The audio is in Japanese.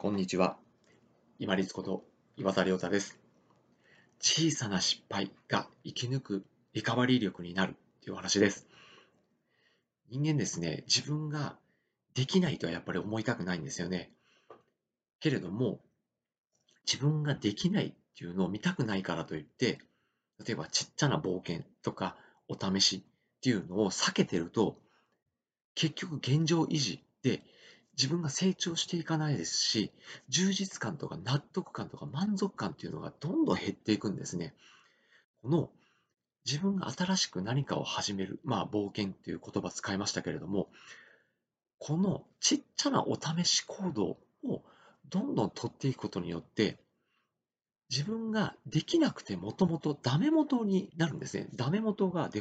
こんにちは。今立こと岩田亮太です。小さな失敗が生き抜くリカバリー力になるという話です。人間ですね、自分ができないとはやっぱり思いたくないんですよね。けれども、自分ができないっていうのを見たくないからといって、例えばちっちゃな冒険とかお試しっていうのを避けてると、結局現状維持で自分が成長していかないですし、充実感とか納得感とか満足感っていうのがどんどん減っていくんですね。この自分が新しく何かを始める、まあ冒険っていう言葉使いましたけれども、このちっちゃなお試し行動をどんどん取っていくことによって、自分ができなくてもともとダメ元になるんですね。ダメ元がデ